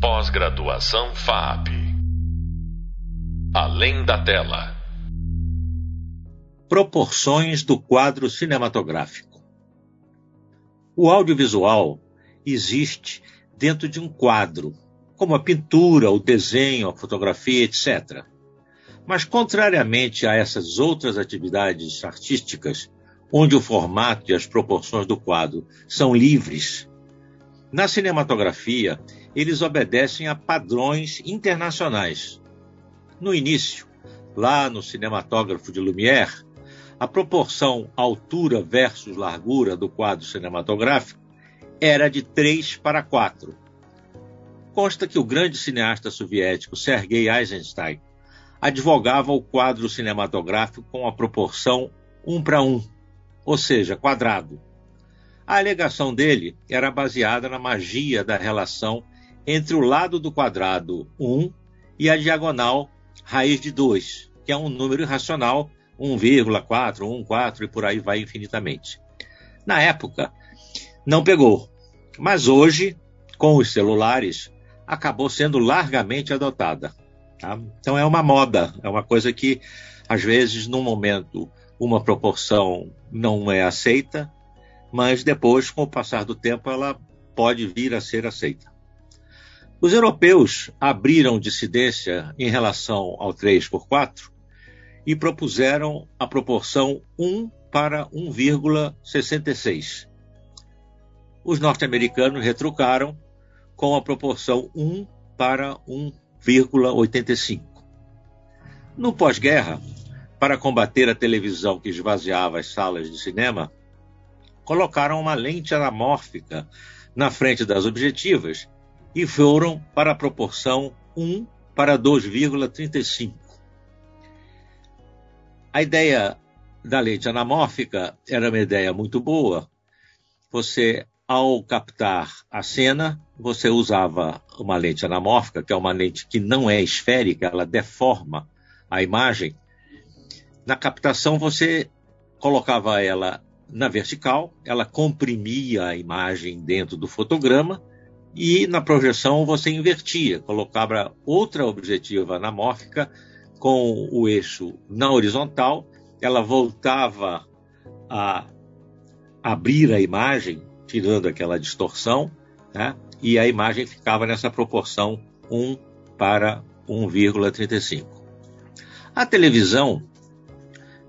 Pós-graduação FAP. Além da tela. Proporções do quadro cinematográfico. O audiovisual existe dentro de um quadro, como a pintura, o desenho, a fotografia, etc. Mas, contrariamente a essas outras atividades artísticas, onde o formato e as proporções do quadro são livres, na cinematografia eles obedecem a padrões internacionais. No início, lá no cinematógrafo de Lumière, a proporção altura versus largura do quadro cinematográfico era de 3 para 4. Consta que o grande cineasta soviético Sergei Eisenstein advogava o quadro cinematográfico com a proporção 1 para 1, ou seja, quadrado. A alegação dele era baseada na magia da relação entre o lado do quadrado 1 e a diagonal raiz de 2, que é um número irracional, 1,4, 1,4 e por aí vai infinitamente. Na época, não pegou, mas hoje, com os celulares, acabou sendo largamente adotada. Tá? Então é uma moda, é uma coisa que, às vezes, num momento, uma proporção não é aceita, mas depois, com o passar do tempo, ela pode vir a ser aceita. Os europeus abriram dissidência em relação ao 3 por 4 e propuseram a proporção 1 para 1,66. Os norte-americanos retrucaram com a proporção 1 para 1 1,85. No pós-guerra, para combater a televisão que esvaziava as salas de cinema, colocaram uma lente anamórfica na frente das objetivas e foram para a proporção 1 para 2,35. A ideia da lente anamórfica era uma ideia muito boa. Você ao captar a cena, você usava uma lente anamórfica, que é uma lente que não é esférica, ela deforma a imagem. Na captação, você colocava ela na vertical, ela comprimia a imagem dentro do fotograma e na projeção você invertia, colocava outra objetiva anamórfica com o eixo na horizontal, ela voltava a abrir a imagem tirando aquela distorção, né? e a imagem ficava nessa proporção 1 para 1,35. A televisão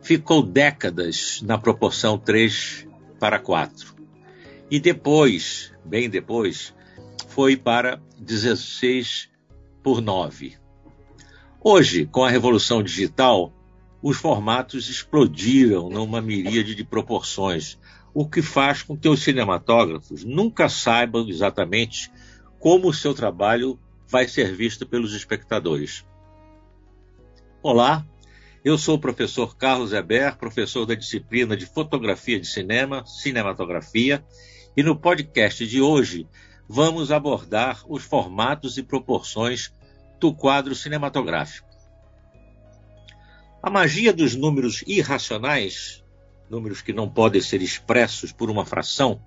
ficou décadas na proporção 3 para 4. E depois, bem depois, foi para 16 por 9. Hoje, com a revolução digital, os formatos explodiram numa miríade de proporções, o que faz com que os cinematógrafos nunca saibam exatamente como o seu trabalho vai ser visto pelos espectadores. Olá, eu sou o professor Carlos Eber, professor da disciplina de Fotografia de Cinema, Cinematografia, e no podcast de hoje vamos abordar os formatos e proporções do quadro cinematográfico. A magia dos números irracionais números que não podem ser expressos por uma fração,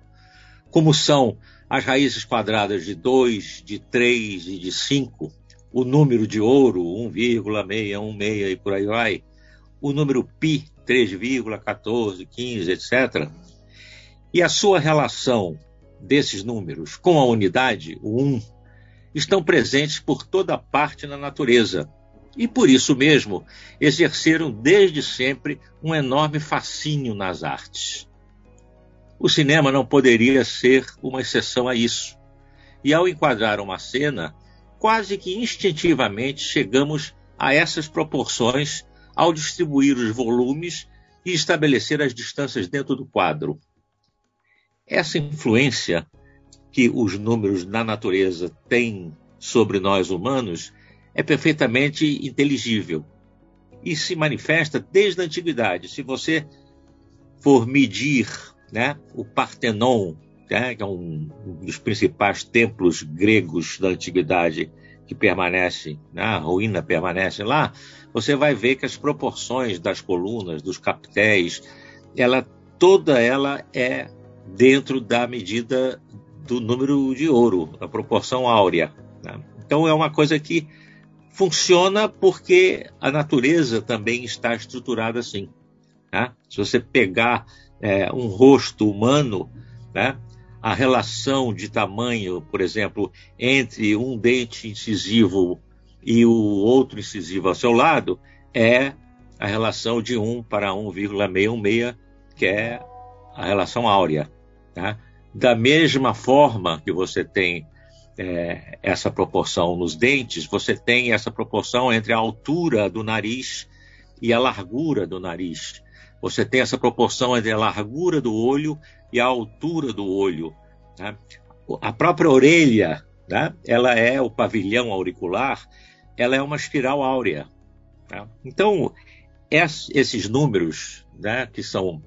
como são as raízes quadradas de 2, de 3 e de 5, o número de ouro, 1,616 e por aí vai, o número π, 3,14, 15, etc. E a sua relação desses números com a unidade, o 1, estão presentes por toda parte na natureza, e por isso mesmo exerceram desde sempre um enorme fascínio nas artes. O cinema não poderia ser uma exceção a isso. E ao enquadrar uma cena, quase que instintivamente chegamos a essas proporções ao distribuir os volumes e estabelecer as distâncias dentro do quadro. Essa influência que os números na natureza têm sobre nós humanos é perfeitamente inteligível e se manifesta desde a antiguidade. Se você for medir né, o Partenon, né, que é um, dos principais templos gregos da antiguidade que permanece, né, a ruína permanece lá, você vai ver que as proporções das colunas, dos capitéis, ela toda ela é dentro da medida do número de ouro, da proporção áurea. Né? Então é uma coisa que funciona porque a natureza também está estruturada assim. Né? Se você pegar é, um rosto humano, né? A relação de tamanho, por exemplo, entre um dente incisivo e o outro incisivo ao seu lado, é a relação de 1 para 1,616, que é a relação áurea. Tá? Da mesma forma que você tem é, essa proporção nos dentes, você tem essa proporção entre a altura do nariz e a largura do nariz. Você tem essa proporção entre a largura do olho e a altura do olho. Né? A própria orelha, né? ela é o pavilhão auricular, ela é uma espiral áurea. Tá? Então, esses números, né, que são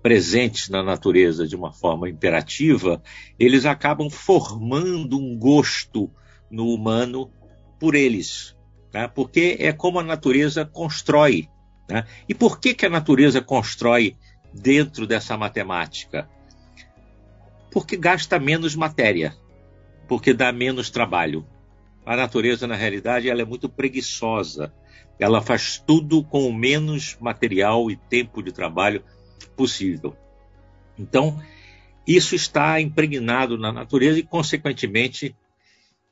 presentes na natureza de uma forma imperativa, eles acabam formando um gosto no humano por eles, né? porque é como a natureza constrói. Né? E por que, que a natureza constrói dentro dessa matemática? Porque gasta menos matéria, porque dá menos trabalho. A natureza, na realidade, ela é muito preguiçosa. Ela faz tudo com o menos material e tempo de trabalho possível. Então, isso está impregnado na natureza e, consequentemente,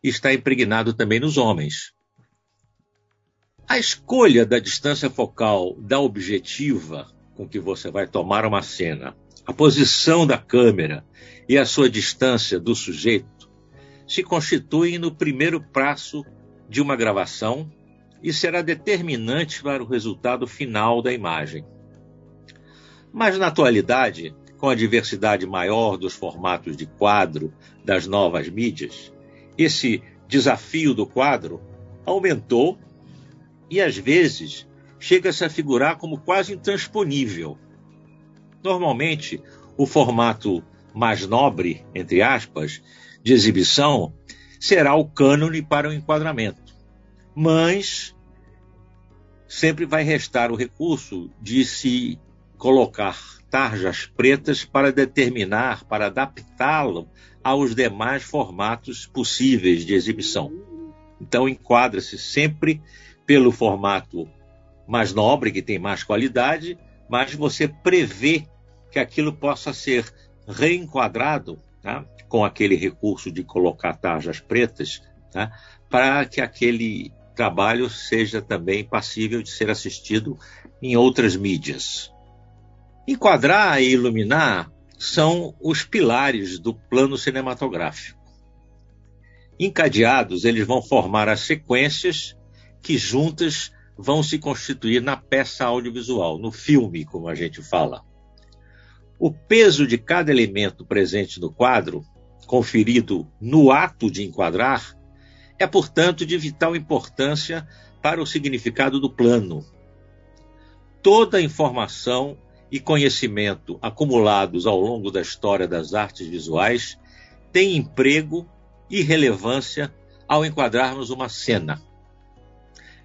está impregnado também nos homens. A escolha da distância focal da objetiva com que você vai tomar uma cena, a posição da câmera e a sua distância do sujeito se constituem no primeiro passo de uma gravação e será determinante para o resultado final da imagem. Mas na atualidade, com a diversidade maior dos formatos de quadro das novas mídias, esse desafio do quadro aumentou e às vezes chega-se a figurar como quase intransponível. Normalmente, o formato mais nobre, entre aspas, de exibição será o cânone para o enquadramento. Mas sempre vai restar o recurso de se colocar tarjas pretas para determinar, para adaptá-lo aos demais formatos possíveis de exibição. Então enquadra-se sempre pelo formato mais nobre, que tem mais qualidade, mas você prevê que aquilo possa ser reenquadrado tá? com aquele recurso de colocar tarjas pretas, tá? para que aquele trabalho seja também passível de ser assistido em outras mídias. Enquadrar e iluminar são os pilares do plano cinematográfico. Encadeados, eles vão formar as sequências que juntas vão se constituir na peça audiovisual, no filme, como a gente fala. O peso de cada elemento presente no quadro, conferido no ato de enquadrar, é, portanto, de vital importância para o significado do plano. Toda a informação e conhecimento acumulados ao longo da história das artes visuais têm emprego e relevância ao enquadrarmos uma cena.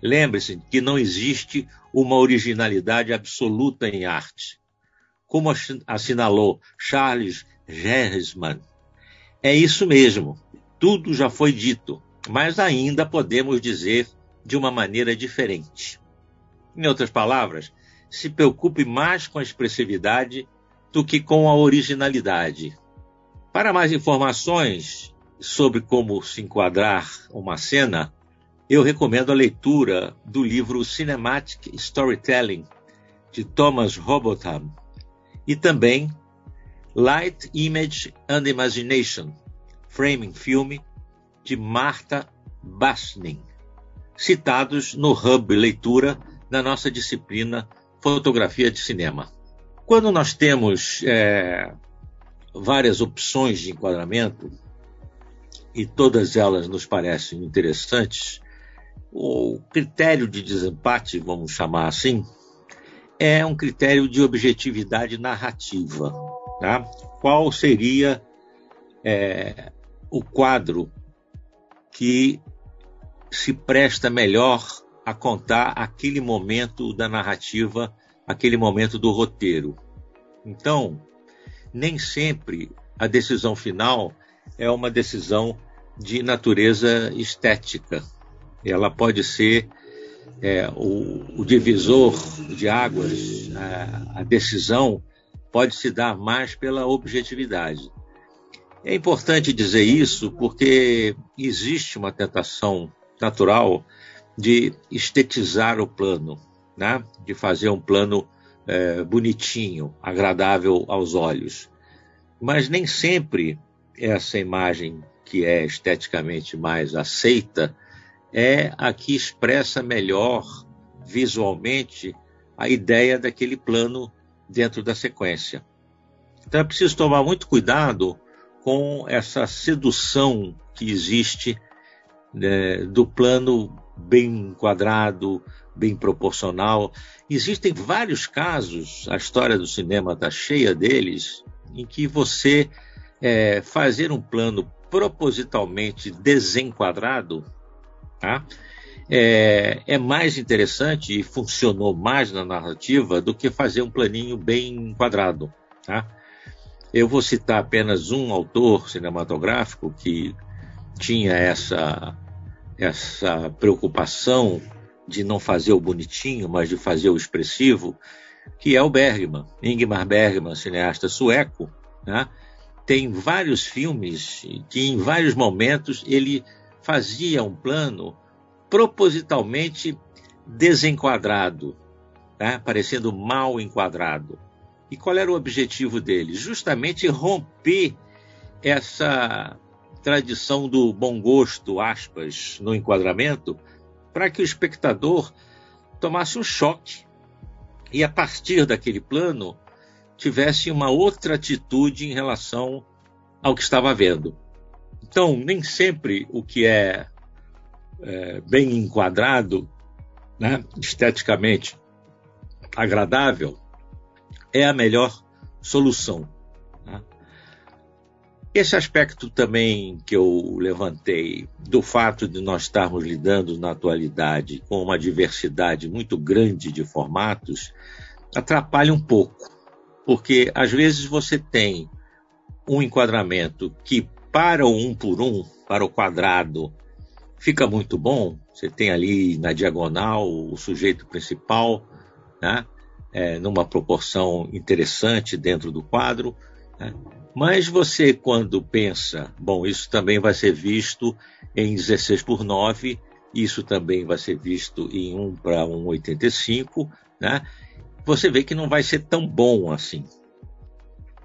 Lembre-se que não existe uma originalidade absoluta em arte. Como assinalou Charles Gersman, é isso mesmo, tudo já foi dito, mas ainda podemos dizer de uma maneira diferente. Em outras palavras, se preocupe mais com a expressividade do que com a originalidade. Para mais informações sobre como se enquadrar uma cena, eu recomendo a leitura do livro Cinematic Storytelling de Thomas Robotham e também Light, Image and Imagination, Framing Film de Martha Basnin, citados no Hub Leitura na nossa disciplina fotografia de cinema. Quando nós temos é, várias opções de enquadramento, e todas elas nos parecem interessantes, o critério de desempate, vamos chamar assim, é um critério de objetividade narrativa. Tá? Qual seria é, o quadro que se presta melhor a contar aquele momento da narrativa, aquele momento do roteiro. Então, nem sempre a decisão final é uma decisão de natureza estética. Ela pode ser é, o, o, divisor de águas, a, a decisão pode se dar mais pela objetividade. É importante dizer isso porque existe uma tentação natural de estetizar o plano, né? de fazer um plano é, bonitinho, agradável aos olhos. Mas nem sempre essa imagem que é esteticamente mais aceita é a que expressa melhor visualmente a ideia daquele plano dentro da sequência. Então é preciso tomar muito cuidado com essa sedução que existe né, do plano bem enquadrado, bem proporcional. Existem vários casos, a história do cinema está cheia deles, em que você é, fazer um plano propositalmente desenquadrado tá? é, é mais interessante e funcionou mais na narrativa do que fazer um planinho bem enquadrado. Tá? Eu vou citar apenas um autor cinematográfico que tinha essa, essa preocupação de não fazer o bonitinho, mas de fazer o expressivo, que é o Bergman, Ingmar Bergman, cineasta sueco, né? tem vários filmes que em vários momentos ele fazia um plano propositalmente desenquadrado, né? parecendo mal enquadrado. E qual era o objetivo dele? Justamente romper essa tradição do bom gosto, aspas, no enquadramento, para que o espectador tomasse um choque e, a partir daquele plano, tivesse uma outra atitude em relação ao que estava vendo. Então, nem sempre o que é, é bem enquadrado, né, esteticamente agradável, é a melhor solução. Né? Esse aspecto também que eu levantei, do fato de nós estarmos lidando na atualidade com uma diversidade muito grande de formatos, atrapalha um pouco, porque às vezes você tem um enquadramento que, para o um por um, para o quadrado, fica muito bom. Você tem ali na diagonal o sujeito principal, né? é, numa proporção interessante dentro do quadro. Né? Mas você, quando pensa, bom, isso também vai ser visto em 16 por 9, isso também vai ser visto em 1 para 1,85, né? você vê que não vai ser tão bom assim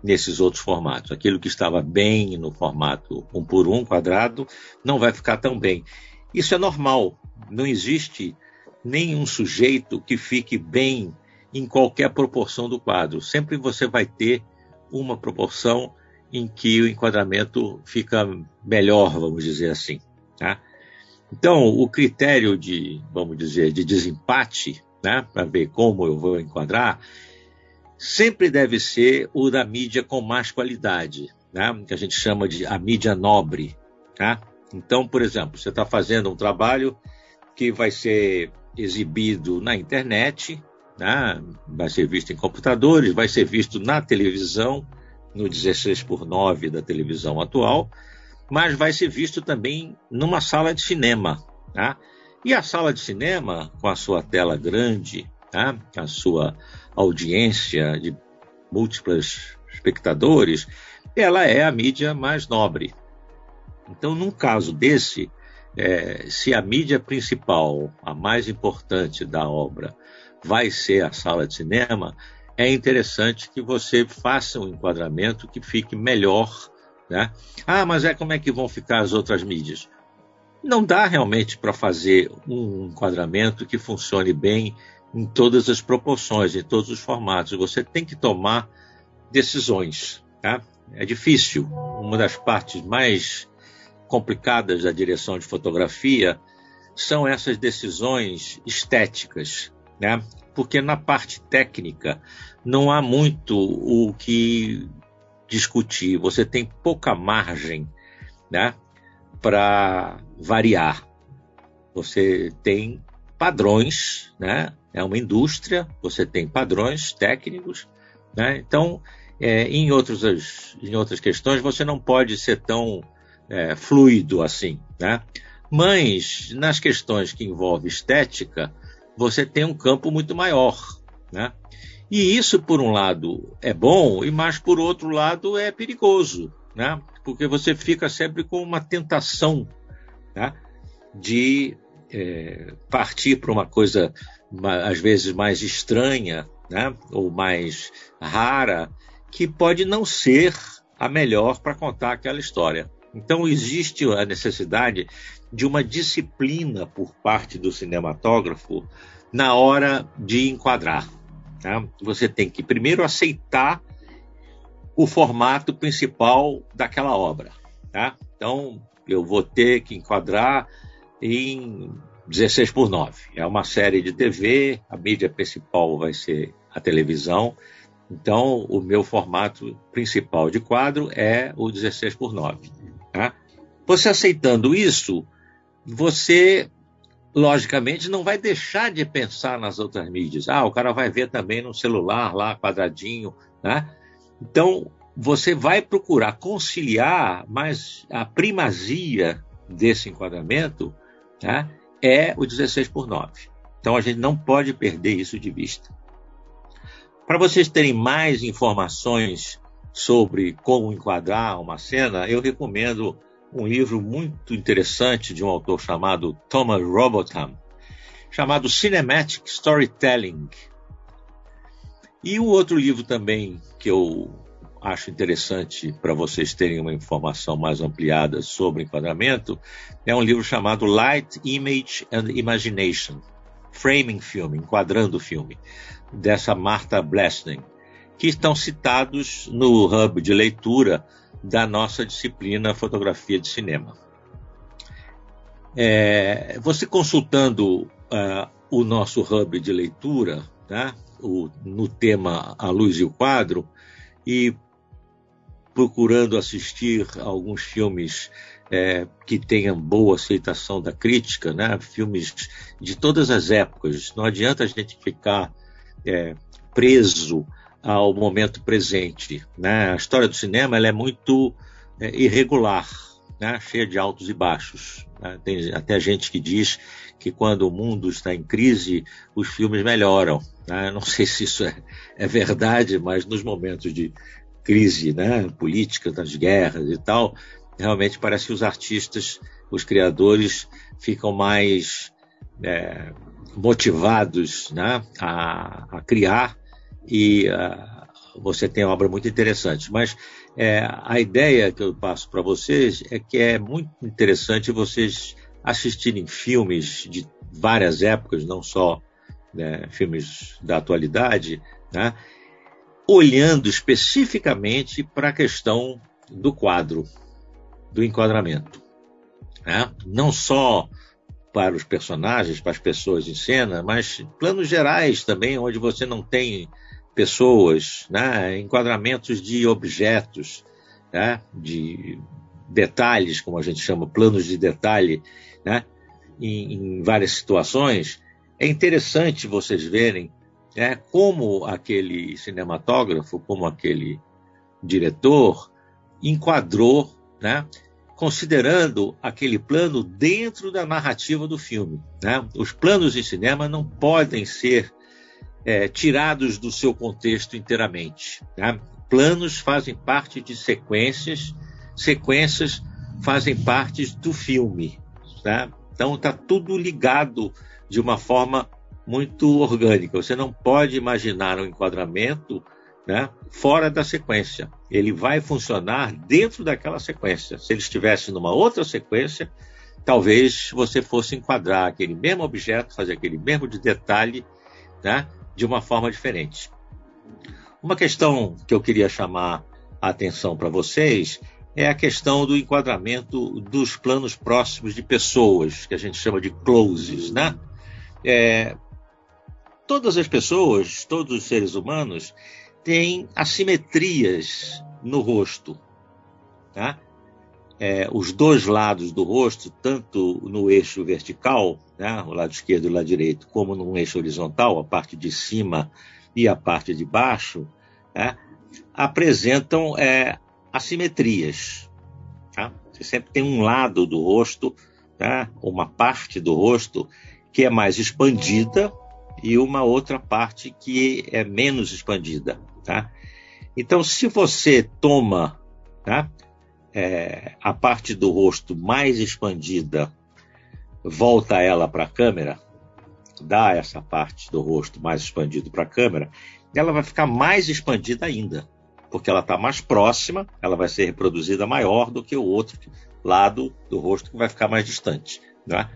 nesses outros formatos. Aquilo que estava bem no formato 1 por 1 quadrado não vai ficar tão bem. Isso é normal. Não existe nenhum sujeito que fique bem em qualquer proporção do quadro. Sempre você vai ter uma proporção em que o enquadramento fica melhor, vamos dizer assim. Tá? Então, o critério de, vamos dizer, de desempate, né, para ver como eu vou enquadrar, sempre deve ser o da mídia com mais qualidade, né, que a gente chama de a mídia nobre. Tá? Então, por exemplo, você está fazendo um trabalho que vai ser exibido na internet, né? vai ser visto em computadores, vai ser visto na televisão, no 16 por 9 da televisão atual, mas vai ser visto também numa sala de cinema. Né? E a sala de cinema, com a sua tela grande, né? a sua audiência de múltiplos espectadores, ela é a mídia mais nobre. Então, num caso desse, é, se a mídia principal, a mais importante da obra, vai ser a sala de cinema, é interessante que você faça um enquadramento que fique melhor. Né? Ah, mas é como é que vão ficar as outras mídias? Não dá realmente para fazer um enquadramento que funcione bem em todas as proporções, em todos os formatos. Você tem que tomar decisões. Tá? É difícil. Uma das partes mais complicadas da direção de fotografia são essas decisões estéticas né? Porque na parte técnica não há muito o que discutir. Você tem pouca margem, né? Para variar. Você tem padrões, né? É uma indústria. Você tem padrões técnicos, né? Então, é, em, outros, em outras questões, você não pode ser tão é, fluido assim, né? Mas nas questões que envolvem estética, você tem um campo muito maior, né? E isso, por um lado, é bom, e mas por outro lado é perigoso, né? Porque você fica sempre com uma tentação né? de é, partir para uma coisa às vezes mais estranha, né? Ou mais rara, que pode não ser a melhor para contar aquela história. Então existe a necessidade de uma disciplina por parte do cinematógrafo na hora de enquadrar. Tá? Você tem que primeiro aceitar o formato principal daquela obra. Tá? Então, eu vou ter que enquadrar em 16 por 9. É uma série de TV, a mídia principal vai ser a televisão. Então, o meu formato principal de quadro é o 16 por 9. Tá? Você aceitando isso, você logicamente não vai deixar de pensar nas outras mídias. Ah, o cara vai ver também no celular lá, quadradinho, né? Então, você vai procurar conciliar, mas a primazia desse enquadramento né, é o 16 por 9. Então, a gente não pode perder isso de vista. Para vocês terem mais informações sobre como enquadrar uma cena, eu recomendo um livro muito interessante de um autor chamado Thomas Robotham, chamado Cinematic Storytelling. E um outro livro também que eu acho interessante para vocês terem uma informação mais ampliada sobre enquadramento é um livro chamado Light, Image and Imagination, Framing Film, enquadrando filme, dessa Martha Blesning, que estão citados no hub de leitura da nossa disciplina fotografia de cinema. É, você consultando uh, o nosso hub de leitura, tá? o, no tema A Luz e o Quadro, e procurando assistir alguns filmes é, que tenham boa aceitação da crítica, né? filmes de todas as épocas. Não adianta a gente ficar é, preso ao momento presente. Né? A história do cinema é muito é, irregular, né? cheia de altos e baixos. Né? Tem até gente que diz que quando o mundo está em crise, os filmes melhoram. Né? Não sei se isso é, é verdade, mas nos momentos de crise né? política, das guerras e tal, realmente parece que os artistas, os criadores, ficam mais é, motivados né? a, a criar e uh, você tem obra muito interessante. Mas é, a ideia que eu passo para vocês é que é muito interessante vocês assistirem filmes de várias épocas, não só né, filmes da atualidade, né, olhando especificamente para a questão do quadro, do enquadramento. Né? Não só para os personagens, para as pessoas em cena, mas planos gerais também, onde você não tem pessoas, né? enquadramentos de objetos, né? de detalhes, como a gente chama, planos de detalhe, né? em, em várias situações. É interessante vocês verem né? como aquele cinematógrafo, como aquele diretor enquadrou, né? considerando aquele plano dentro da narrativa do filme. Né? Os planos de cinema não podem ser é, tirados do seu contexto inteiramente. Tá? Planos fazem parte de sequências, sequências fazem parte do filme. Tá? Então está tudo ligado de uma forma muito orgânica. Você não pode imaginar um enquadramento né, fora da sequência. Ele vai funcionar dentro daquela sequência. Se ele estivesse numa outra sequência, talvez você fosse enquadrar aquele mesmo objeto, fazer aquele mesmo de detalhe, né, de uma forma diferente. Uma questão que eu queria chamar a atenção para vocês é a questão do enquadramento dos planos próximos de pessoas, que a gente chama de closes, né? É, todas as pessoas, todos os seres humanos, têm assimetrias no rosto, tá? É, os dois lados do rosto, tanto no eixo vertical né, o lado esquerdo e o lado direito, como num eixo horizontal, a parte de cima e a parte de baixo, né, apresentam é, assimetrias. Tá? Você sempre tem um lado do rosto, né? uma parte do rosto que é mais expandida e uma outra parte que é menos expandida. Tá? Então, se você toma tá? é, a parte do rosto mais expandida, volta ela para a câmera, dá essa parte do rosto mais expandido para a câmera, ela vai ficar mais expandida ainda, porque ela está mais próxima, ela vai ser reproduzida maior do que o outro lado do rosto que vai ficar mais distante. Né?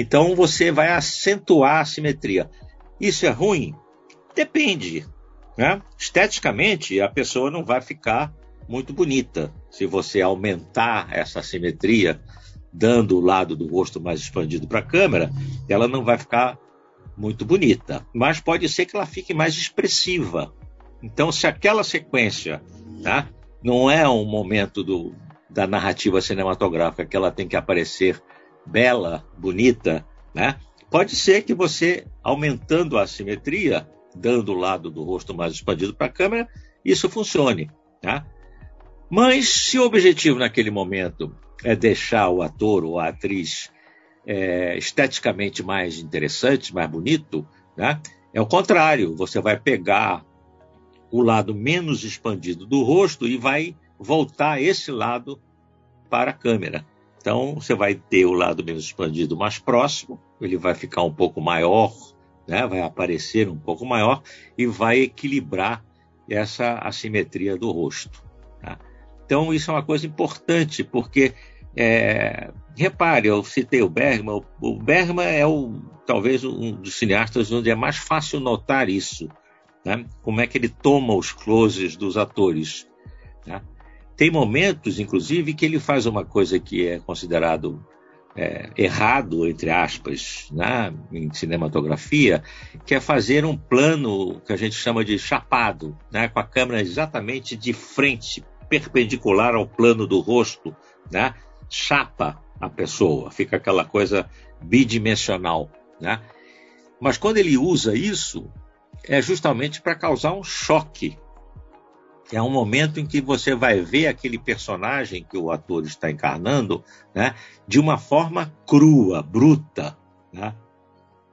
Então você vai acentuar a simetria. Isso é ruim? Depende. Né? Esteticamente, a pessoa não vai ficar muito bonita se você aumentar essa simetria, dando o lado do rosto mais expandido para a câmera, ela não vai ficar muito bonita, mas pode ser que ela fique mais expressiva. Então, se aquela sequência tá, não é um momento do, da narrativa cinematográfica que ela tem que aparecer bela, bonita, né? Pode ser que você, aumentando a simetria, dando o lado do rosto mais expandido para a câmera, isso funcione. Tá? Mas se o objetivo naquele momento é deixar o ator ou a atriz é, esteticamente mais interessante, mais bonito, né? é o contrário. Você vai pegar o lado menos expandido do rosto e vai voltar esse lado para a câmera. Então você vai ter o lado menos expandido mais próximo, ele vai ficar um pouco maior né, vai aparecer um pouco maior e vai equilibrar essa assimetria do rosto. Tá? Então, isso é uma coisa importante, porque, é, repare, eu citei o Bergman, o Bergman é o, talvez um dos cineastas onde é mais fácil notar isso, né? como é que ele toma os closes dos atores. Né? Tem momentos, inclusive, que ele faz uma coisa que é considerado é, errado, entre aspas, né, em cinematografia, que é fazer um plano que a gente chama de chapado, né, com a câmera exatamente de frente, perpendicular ao plano do rosto, né, chapa a pessoa, fica aquela coisa bidimensional. Né? Mas quando ele usa isso, é justamente para causar um choque é um momento em que você vai ver aquele personagem que o ator está encarnando né, de uma forma crua, bruta. Né?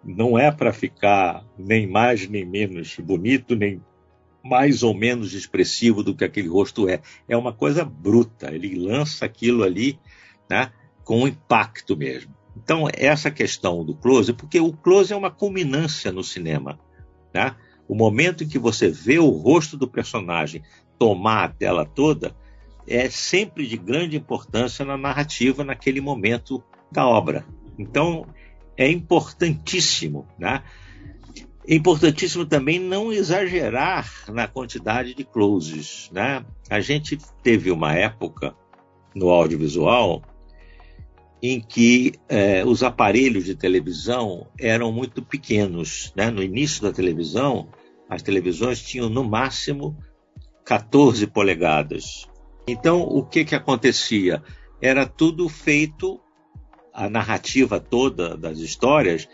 Não é para ficar nem mais nem menos bonito, nem mais ou menos expressivo do que aquele rosto é. É uma coisa bruta. Ele lança aquilo ali né, com impacto mesmo. Então, essa questão do close, porque o close é uma culminância no cinema. Né? O momento em que você vê o rosto do personagem tomar a tela toda é sempre de grande importância na narrativa naquele momento da obra. Então, é importantíssimo, né? É importantíssimo também não exagerar na quantidade de closes, né? A gente teve uma época no audiovisual em que é, os aparelhos de televisão eram muito pequenos, né? No início da televisão, as televisões tinham no máximo 14 polegadas. Então, o que, que acontecia? Era tudo feito, a narrativa toda das histórias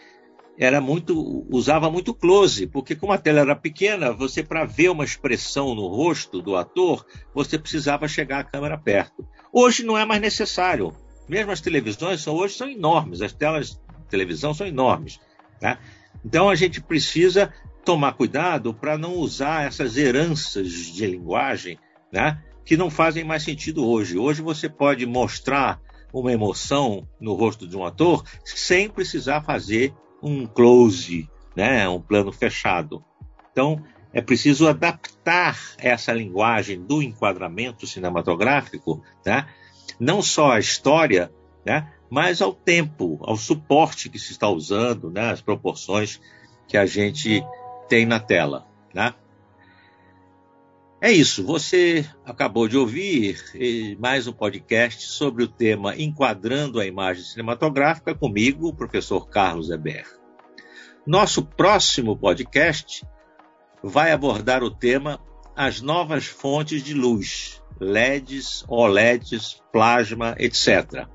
era muito usava muito close, porque como a tela era pequena, você para ver uma expressão no rosto do ator, você precisava chegar a câmera perto. Hoje não é mais necessário. Mesmo as televisões são, hoje são enormes, as telas de televisão são enormes. Né? Então a gente precisa tomar cuidado para não usar essas heranças de linguagem né, que não fazem mais sentido hoje. Hoje você pode mostrar uma emoção no rosto de um ator sem precisar fazer um close, né, um plano fechado. Então, é preciso adaptar essa linguagem do enquadramento cinematográfico, né, não só à história, né, mas ao tempo, ao suporte que se está usando, né, as proporções que a gente tem na tela. Né? É isso, você acabou de ouvir mais um podcast sobre o tema Enquadrando a Imagem Cinematográfica comigo, o professor Carlos Eber. Nosso próximo podcast vai abordar o tema As novas fontes de luz, LEDs, OLEDs, plasma, etc.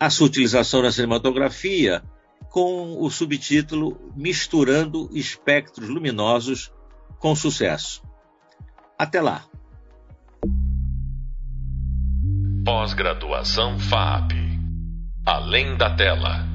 A sua utilização na cinematografia com o subtítulo Misturando Espectros Luminosos com Sucesso. Até lá! Pós-graduação FAP. Além da tela.